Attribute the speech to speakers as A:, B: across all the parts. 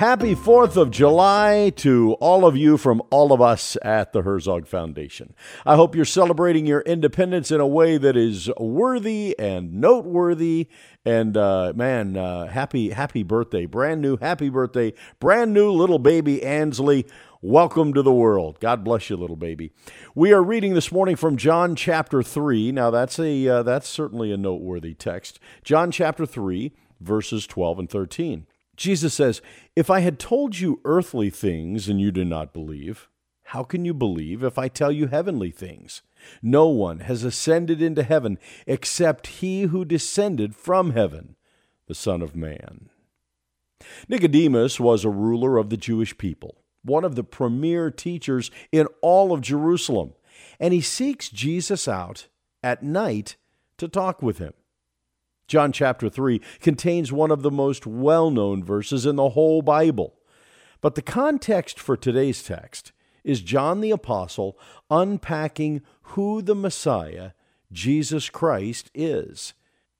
A: Happy 4th of July to all of you from all of us at the Herzog Foundation. I hope you're celebrating your independence in a way that is worthy and noteworthy. And uh, man, uh, happy, happy birthday. Brand new, happy birthday. Brand new little baby Ansley. Welcome to the world. God bless you, little baby. We are reading this morning from John chapter 3. Now, that's, a, uh, that's certainly a noteworthy text. John chapter 3, verses 12 and 13. Jesus says, If I had told you earthly things and you do not believe, how can you believe if I tell you heavenly things? No one has ascended into heaven except he who descended from heaven, the Son of Man. Nicodemus was a ruler of the Jewish people, one of the premier teachers in all of Jerusalem, and he seeks Jesus out at night to talk with him. John chapter 3 contains one of the most well known verses in the whole Bible. But the context for today's text is John the Apostle unpacking who the Messiah, Jesus Christ, is.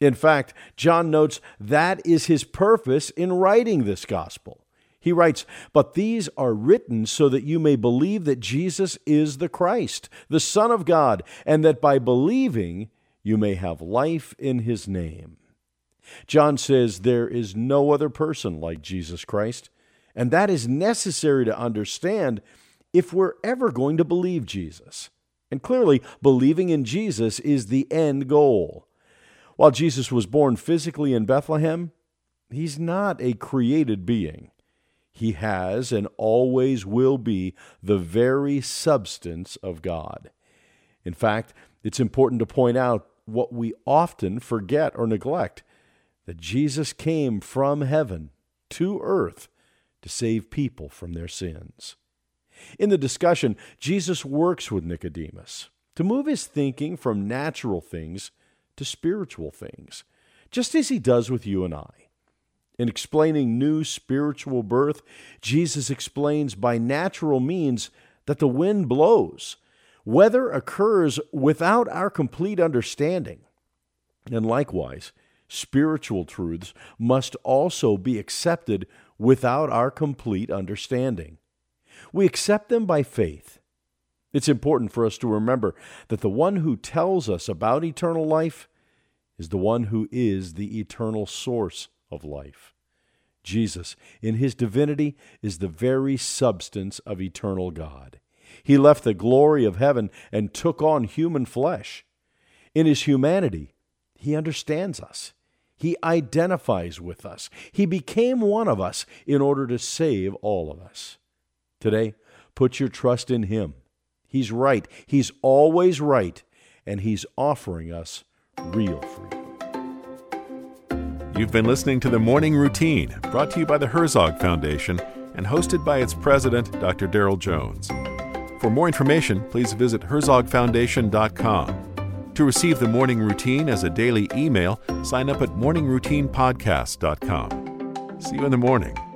A: In fact, John notes that is his purpose in writing this gospel. He writes, But these are written so that you may believe that Jesus is the Christ, the Son of God, and that by believing you may have life in his name. John says there is no other person like Jesus Christ, and that is necessary to understand if we're ever going to believe Jesus. And clearly, believing in Jesus is the end goal. While Jesus was born physically in Bethlehem, he's not a created being. He has and always will be the very substance of God. In fact, it's important to point out what we often forget or neglect that Jesus came from heaven to earth to save people from their sins. In the discussion, Jesus works with Nicodemus to move his thinking from natural things to spiritual things, just as he does with you and I. In explaining new spiritual birth, Jesus explains by natural means that the wind blows. Weather occurs without our complete understanding. And likewise, spiritual truths must also be accepted without our complete understanding. We accept them by faith. It's important for us to remember that the one who tells us about eternal life is the one who is the eternal source of life. Jesus, in his divinity, is the very substance of eternal God. He left the glory of heaven and took on human flesh. In his humanity, he understands us. He identifies with us. He became one of us in order to save all of us. Today, put your trust in Him. He's right. He's always right, and He's offering us real freedom.
B: You've been listening to the Morning Routine, brought to you by the Herzog Foundation and hosted by its president, Dr. Darrell Jones. For more information, please visit herzogfoundation.com. To receive the morning routine as a daily email, sign up at morningroutinepodcast.com. See you in the morning.